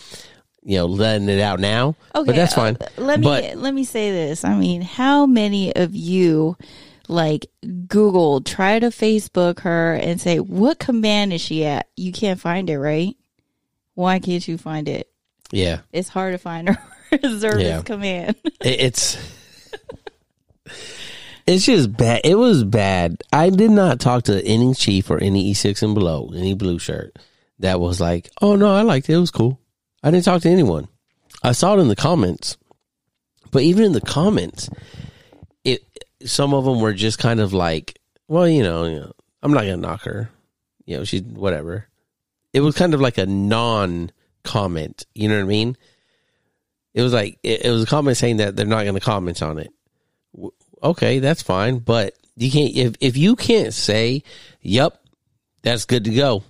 you know, letting it out now. okay but that's fine. uh, let me But- let me say this I mean how many of you like Google try to Facebook her and say what command is she at you can't find it right why can't you find it Yeah, it's hard to find her reservist Yeah. command It- it's it's just bad. It was bad. I did not talk to any chief or any E six and below, any blue shirt that was like, "Oh no, I liked it. It was cool." I didn't talk to anyone. I saw it in the comments, but even in the comments, it some of them were just kind of like, "Well, you know, you know I'm not gonna knock her. You know, she's whatever." It was kind of like a non comment. You know what I mean? It was like it, it was a comment saying that they're not going to comment on it. W- Okay, that's fine, but you can't if if you can't say, "Yep, that's good to go."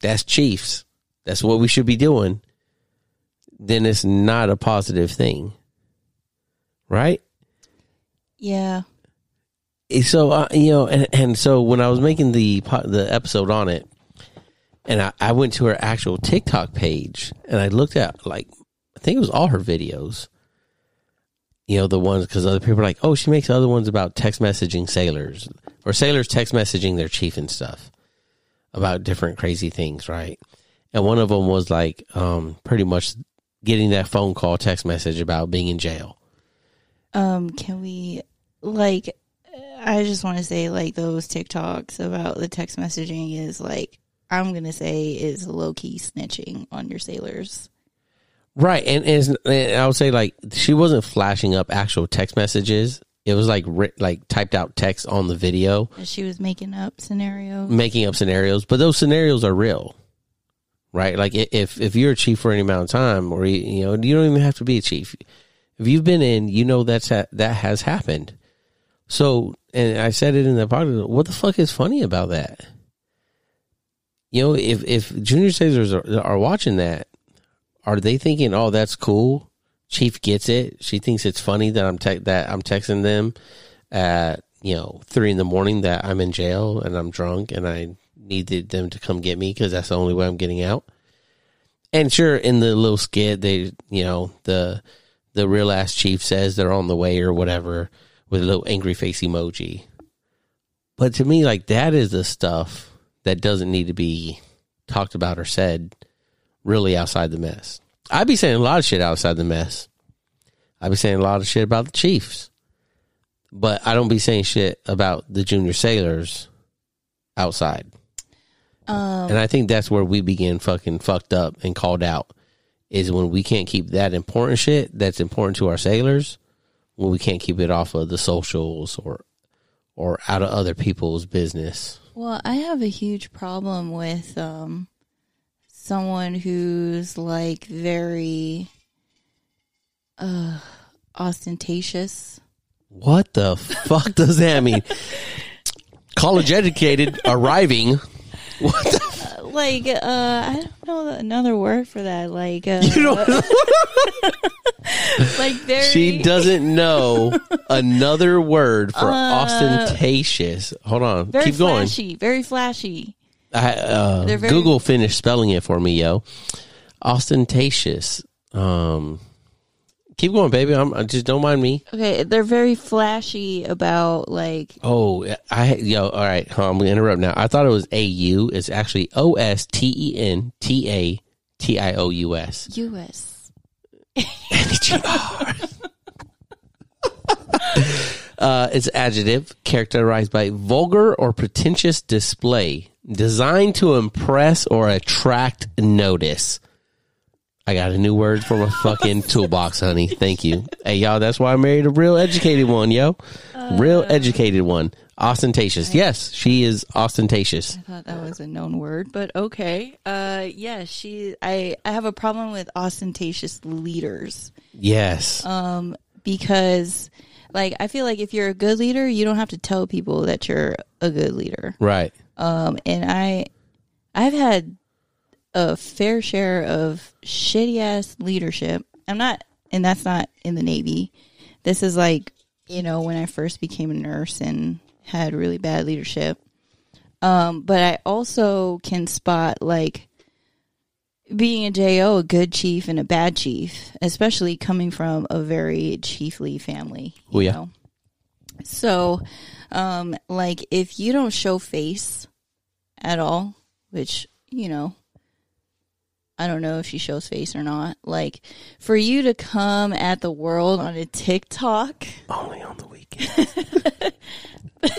That's Chiefs. That's what we should be doing. Then it's not a positive thing, right? yeah Eh, So uh, you know, and, and so when I was making the the episode on it, and I, I went to her actual TikTok page and I looked at like think it was all her videos. You know the ones because other people are like, oh, she makes other ones about text messaging sailors or sailors text messaging their chief and stuff about different crazy things, right? And one of them was like, um, pretty much getting that phone call, text message about being in jail. Um, can we like? I just want to say like those TikToks about the text messaging is like I'm gonna say is low key snitching on your sailors. Right, and, and, and I would say like she wasn't flashing up actual text messages. It was like writ, like typed out text on the video, she was making up scenarios. making up scenarios. But those scenarios are real, right? Like i- if if you're a chief for any amount of time, or you you know you don't even have to be a chief. If you've been in, you know that's ha- that has happened. So, and I said it in the podcast. What the fuck is funny about that? You know, if if junior sailors are, are watching that, are they thinking, "Oh, that's cool"? Chief gets it. She thinks it's funny that I'm te- that I'm texting them at you know three in the morning that I'm in jail and I'm drunk and I needed them to come get me because that's the only way I'm getting out. And sure, in the little skit, they you know the the real ass chief says they're on the way or whatever with a little angry face emoji. But to me, like that is the stuff that doesn't need to be talked about or said really outside the mess. I'd be saying a lot of shit outside the mess. I'd be saying a lot of shit about the Chiefs. But I don't be saying shit about the junior sailors outside. Um, And I think that's where we begin fucking fucked up and called out is when we can't keep that important shit that's important to our sailors when we can't keep it off of the socials or or out of other people's business. well, I have a huge problem with um, someone who's like very uh ostentatious. What the fuck does that mean? College educated, arriving. What the? Uh, Like uh I don't know another word for that. Like uh You know, like very she doesn't know another word for Uh, ostentatious. Hold on, very keep going. Very flashy, very flashy. I, uh, very- Google finished spelling it for me, yo. Ostentatious. Um, keep going, baby. I'm I just don't mind me. Okay, they're very flashy about like Oh, I yo. All right, on, I'm gonna interrupt now. I thought it was A U. It's actually O S T E N T A T I O U S. US. Uh, it's adjective characterized by vulgar or pretentious display, designed to impress or attract notice. I got a new word for my fucking toolbox, honey. Thank you. Hey, y'all, that's why I married a real educated one, yo. Real educated one. Ostentatious. Yes, she is ostentatious. I thought that was a known word, but okay. Uh yeah, she I I have a problem with ostentatious leaders. Yes. Um because like I feel like if you're a good leader, you don't have to tell people that you're a good leader. right. Um and I I've had a fair share of shitty ass leadership. I'm not and that's not in the Navy. This is like, you know, when I first became a nurse and had really bad leadership. Um, but I also can spot like being a JO, a good chief and a bad chief, especially coming from a very chiefly family. Oh, yeah. know? So, um, like if you don't show face at all, which, you know, I don't know if she shows face or not. Like for you to come at the world on a TikTok, Only on the weekend.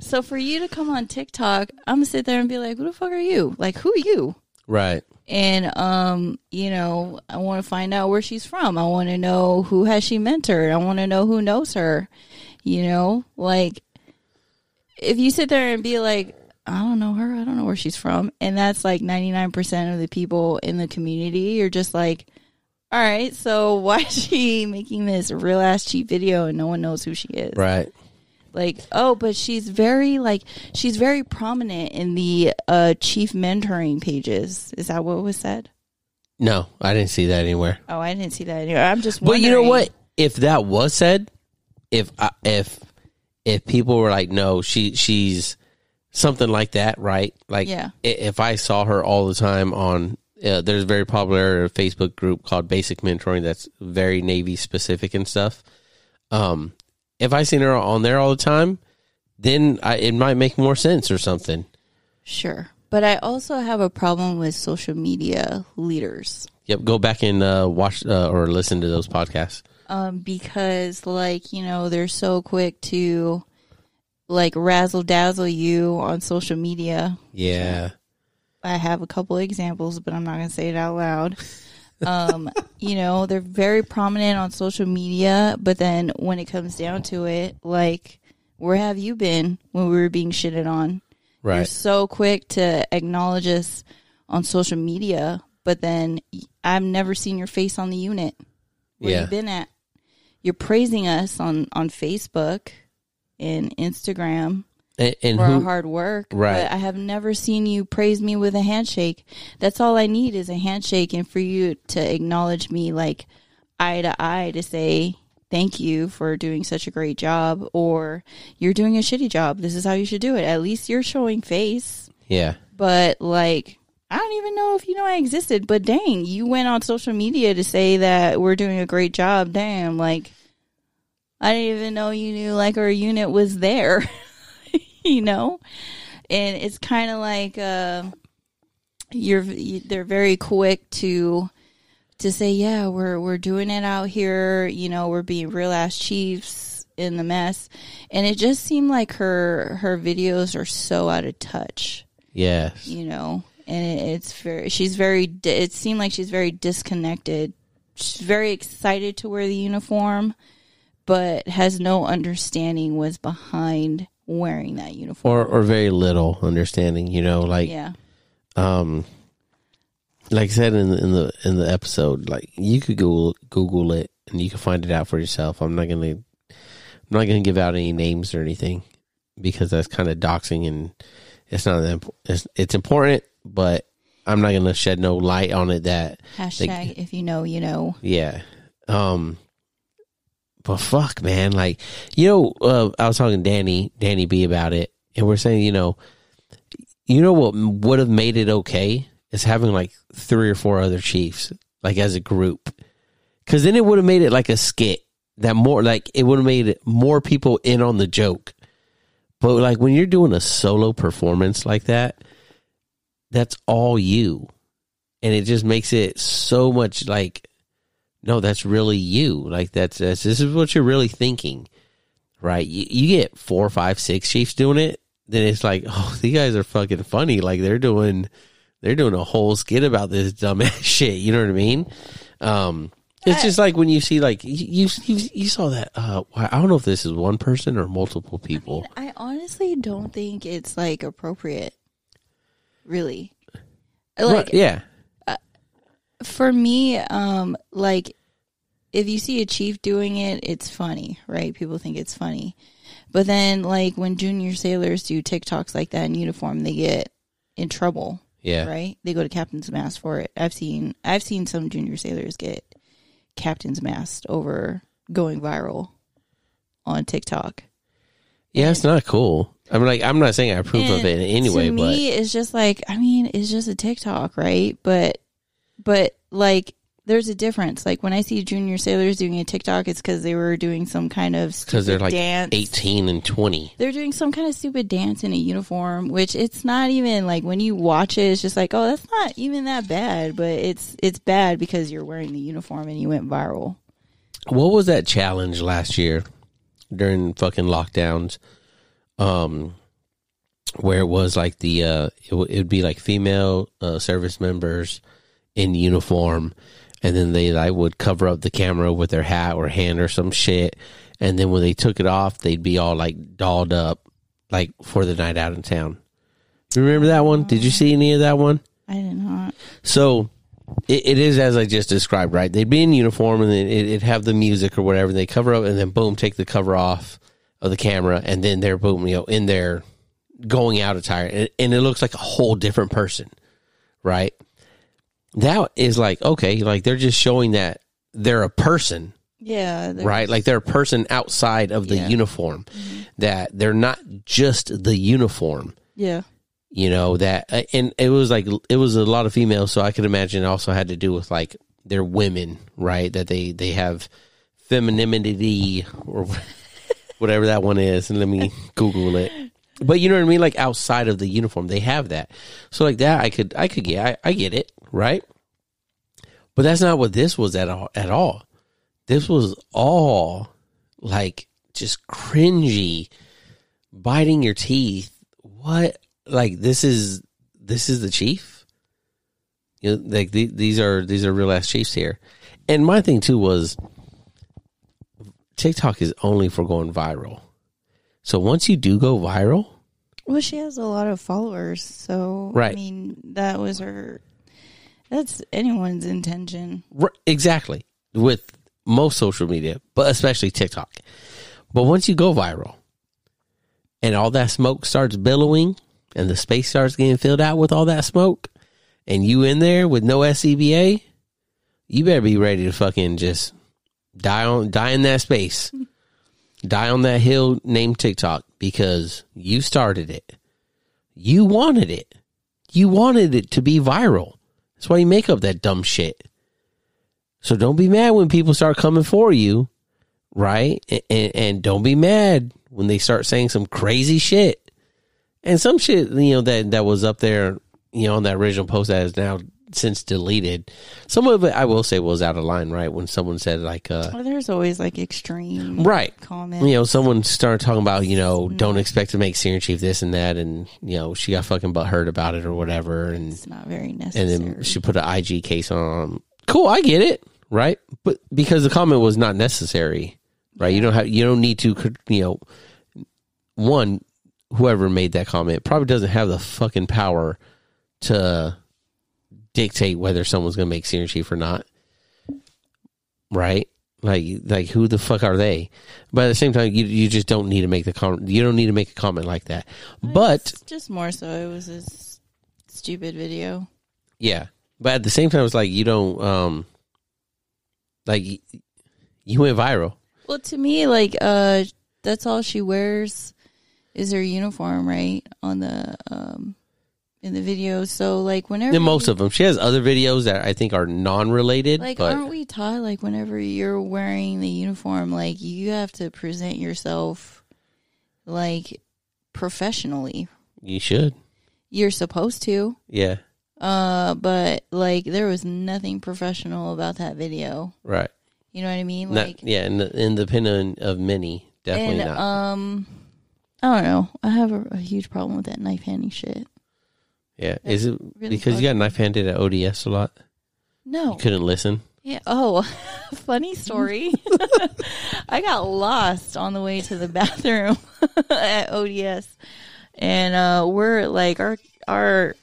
so for you to come on TikTok, I'm gonna sit there and be like, "Who the fuck are you? Like, who are you?" Right. And um, you know, I want to find out where she's from. I want to know who has she mentored. I want to know who knows her. You know, like if you sit there and be like, I don't know her, I don't know where she's from, and that's like 99% of the people in the community, you're just like, all right, so why is she making this real ass cheap video and no one knows who she is? Right. like oh but she's very like she's very prominent in the uh chief mentoring pages is that what was said No, I didn't see that anywhere. oh i didn't see that anywhere i'm just But you know wondering- what? If that was said, if I if if people were like, no, she she's something like that, right? Like, Yeah. if I saw her all the time on, uh, there's a very popular Facebook group called Basic Mentoring that's very Navy specific and stuff. Um, if I seen her on there all the time, then I, it might make more sense or something. sure but i also have a problem with social media leaders Yep, go back and uh, watch uh, or listen to those podcasts. Um because like you know they're so quick to like razzle dazzle you on social media Yeah, I have a couple examples, but I'm not going to say it out loud. Um, you know, they're very prominent on social media, but then when it comes down to it, like, where have you been when we were being shitted on? You're right. so quick to acknowledge us on social media, but then I've never seen your face on the unit. Where Yeah. you been at? You're praising us on on Facebook and Instagram And, and for our hard work. Right. But I have never seen you praise me with a handshake. That's all I need is a handshake and for you to acknowledge me like eye to eye to say thank you for doing such a great job or you're doing a shitty job. This is how you should do it. At least you're showing face. Yeah, But like I don't even know if you know I existed, but dang, you went on social media to say that we're doing a great job. Damn, like I didn't even know you knew like our unit was there. you know? And it's kind of like uh you're you- they're very quick to to say, "Yeah, we're we're doing it out here, you know, we're being real ass chiefs in the mess." And it just seemed like her her videos are so out of touch yes. you know and it, it's very she's very it seemed like she's very disconnected she's very excited to wear the uniform but has no understanding was behind wearing that uniform or or very little understanding. You know, like yeah um, like I said in the, in the in the episode, like you could Google Google it and you can find it out for yourself. I'm not gonna I'm not gonna give out any names or anything because that's kind of doxing and it's not that it's, it's important, but I'm not gonna shed no light on it. That Hashtag if you know, you know. yeah, um, but fuck, man, like you know, uh, I was talking to Danny Danny B about it, and we're saying, you know, you know what would have made it okay is having like three or four other chiefs, like as a group, because then it would have made it like a skit that more like it would have made more people in on the joke. But like when you're doing a solo performance like that, that's all you, and it just makes it so much like no, that's really you. Like that's, that's this is what you're really thinking, right? You, you get four, five, six chiefs doing it, then it's like, oh, these guys are fucking funny. Like they're doing, they're doing a whole skit about this dumbass shit. You know what I mean? Um, it's just like when you see like you you, you saw that. Uh, I don't know if this is one person or multiple people. I honestly don't think it's like appropriate. Really. Like Right, yeah, for me, um, like if you see a chief doing it, it's funny, right? People think it's funny. But then like when junior sailors do TikToks like that in uniform, they get in trouble. yeah. Right? They go to captain's mast for it. I've seen I've seen some junior sailors get captain's mast over going viral on TikTok. Yeah, it's not cool. I'm like, I'm not saying I approve of it in any way, to but me, it's just like I mean, it's just a TikTok, right? But but like there's a difference. Like when I see junior sailors doing a TikTok, it's because they were doing some kind of because they're like dance. 18 and 20. They're doing some kind of stupid dance in a uniform, which it's not even like when you watch it, it's just like, oh, that's not even that bad. But it's it's bad because you're wearing the uniform and you went viral. What was that challenge last year during fucking lockdowns? Um, where it was like the uh, it w- it'd be like female uh, service members in uniform, and then they like would cover up the camera with their hat or hand or some shit, and then when they took it off, they'd be all like dolled up, like for the night out in town. You remember that one? Did you see any of that one? I did not. So it, it is as I just described, right? They'd be in uniform and then it, it'd have the music or whatever. They cover up and then boom, take the cover off of the camera, and then they're boom, you know, in their going out attire, and, and it looks like a whole different person, right? That is like okay, like they're just showing that they're a person, Yeah. right? Like they're a person outside of the Yeah. uniform. That they're not just the uniform Yeah. You know that uh, and it was like it was a lot of females so i could imagine it also had to do with like they're women right? That they they have femininity or whatever that one is and let me google it. But you know what i mean? Like outside of the uniform they have that. So like that i could i could get i, I get it right? But that's not what this was at all at all. This was all like just cringy biting your teeth. What like this is this is the chief you know, like the, these are these are real ass chiefs here and my thing too was tiktok is only for going viral so once you do go viral Well, she has a lot of followers, so right. I mean, that was her. That's anyone's intention. r- exactly with most social media but especially tiktok but once you go viral and all that smoke starts billowing and the space starts getting filled out with all that smoke and you in there with no SCBA, you better be ready to fucking just die on die in that space. die on that hill named TikTok because you started it. You wanted it. You wanted it to be viral. That's why you make up that dumb shit. So don't be mad when people start coming for you, right? And, and, and don't be mad when they start saying some crazy shit. And some shit, you know, that, that was up there, you know, on that original post that is now since deleted. Some of it, I will say, was out of line, right? When someone said, like, uh, Well, there's always like extreme right. comments. You know, someone started talking about, you know, don't expect to make Senior Chief this and that. And, you know, she got fucking butthurt about it or whatever. And, it's not very necessary. and then she put an IG case on. Cool, I get it, right? But because the comment was not necessary, right? You don't have, you don't need to, you know, one, whoever made that comment probably doesn't have the fucking power to dictate whether someone's going to make Senior Chief or not. Right? Like, like who the fuck are they? But at the same time, you you just don't need to make the comment. You don't need to make a comment like that. But It's just more so it was this stupid video. yeah, but at the same time, it's like you don't um, like you went viral. Well, to me, like, uh, that's all she wears is her uniform, right? On the um, in the video. So, like, whenever In most you- of them, she has other videos that I think are non-related. like, but aren't we taught like whenever you're wearing the uniform, like you have to present yourself like professionally. you should. You're supposed to. Yeah, Uh, but like there was nothing professional about that video. right. You know what I mean? Not, Like, yeah, in the, in the opinion of many, definitely and not. um, I don't know. I have a, a huge problem with that knife handing shit. yeah, is it really because you got knife handed at ODS a lot? No. You couldn't listen. Yeah. Oh, funny story. I got lost on the way to the bathroom at ODS, and uh, we're like our our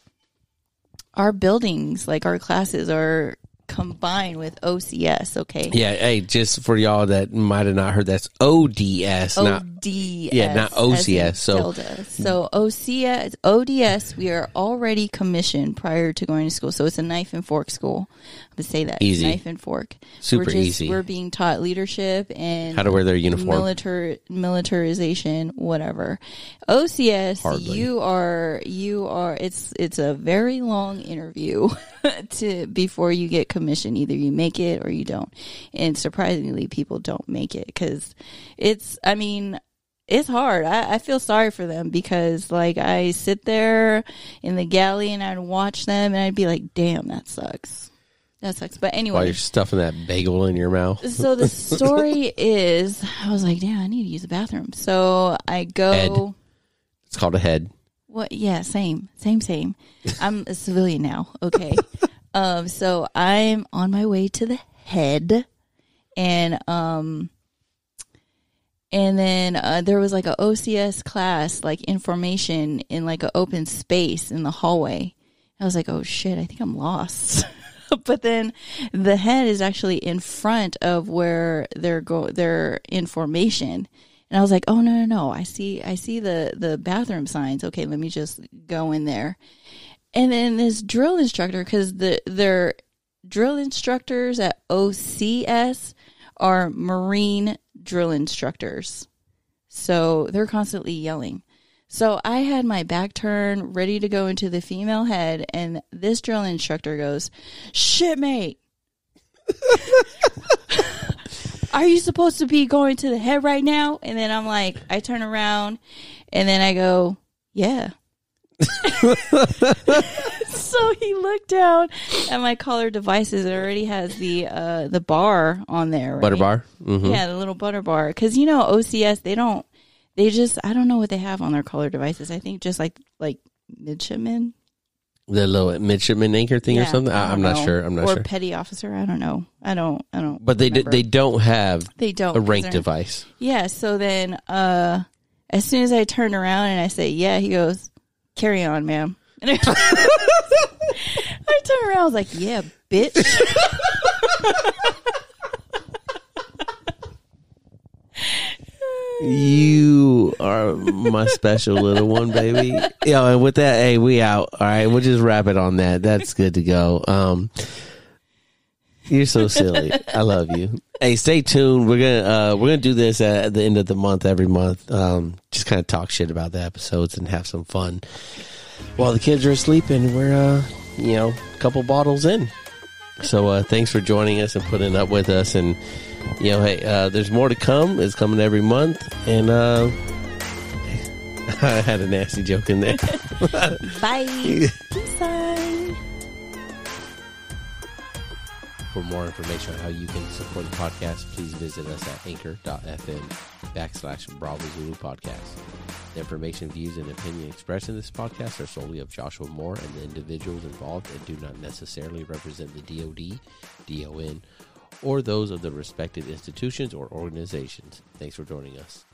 our buildings, like our classes, are combined with OCS. Okay. Yeah, hey, just for y'all that might have not heard, that's ODS, not ODS. Yeah, not OCS, so- so OCS, ODS, we are already commissioned prior to going to school. So it's a knife and fork school. I'm gonna say that Easy. knife and fork. Super we're just, easy. We're being taught leadership and how to wear their uniform. militar militarization, whatever. OCS, Hardly. you are you are. It's it's a very long interview to before you get commissioned. Either you make it or you don't. And surprisingly, people don't make it because it's. I mean. It's hard. I, I feel sorry for them because, like, I sit there in the galley and I'd watch them and I'd be like, "Damn, that sucks. That sucks." But anyway, While you're stuffing that bagel in your mouth. so the story is I was like, damn, I need to use the bathroom. So I go Head. It's called a head. what yeah, same. Same, same. I'm a civilian now. Okay. um, so I'm on my way to the head and um and then uh, there was like a OCS class, like information in like an open space in the hallway. I was like, oh shit, I think I'm lost. but then the head is actually in front of where they're go their information. And I was like, oh no no no, I see I see the the bathroom signs. Okay, let me just go in there. And then this drill instructor, because the their drill instructors at OCS are Marine drill instructors. So they're constantly yelling. So I had my back turned, ready to go into the female head, and this drill instructor goes, Shipmate. Are you supposed to be going to the head right now? And then I'm like, I turn around and then I go, Yeah. so he looked down at my collar devices. It already has the uh, the bar on there. Right? Butter bar. hmm Yeah, the little butter bar. Because you know OCS, they don't. They just I don't know what they have on their collar devices. I think just like like midshipmen. The little midshipman anchor thing or something. I, don't know. sure. I'm not or sure. petty officer. I don't know. I don't. I don't. But they d- they don't have they don't a rank device. Yeah. So then, uh, as soon as I turn around and I say yeah, he goes, "Carry on, ma'am." And I, I turn around. I was like, "Yeah, bitch." You are my special little one, baby. Yeah, and with that, hey, we out. All right, we'll just wrap it on that. That's good to go. Um, you're so silly. I love you. Hey, stay tuned. We're gonna uh, we're gonna do this at the end of the month every month. Um, just kind of talk shit about the episodes and have some fun while the kids are asleep and we're uh, you know a couple bottles in. So uh, thanks for joining us and putting up with us. And you know, hey, uh, there's more to come. It's coming every month. And uh, I had a nasty joke in there. Bye. Peace sign. For more information on how you can support the podcast, please visit us at anchor.fm backslash Bravo Zulu podcast. The information, views, and opinion expressed in this podcast are solely of Joshua Moore and the individuals involved and do not necessarily represent the DOD, DON, or those of the respective institutions or organizations. Thanks for joining us.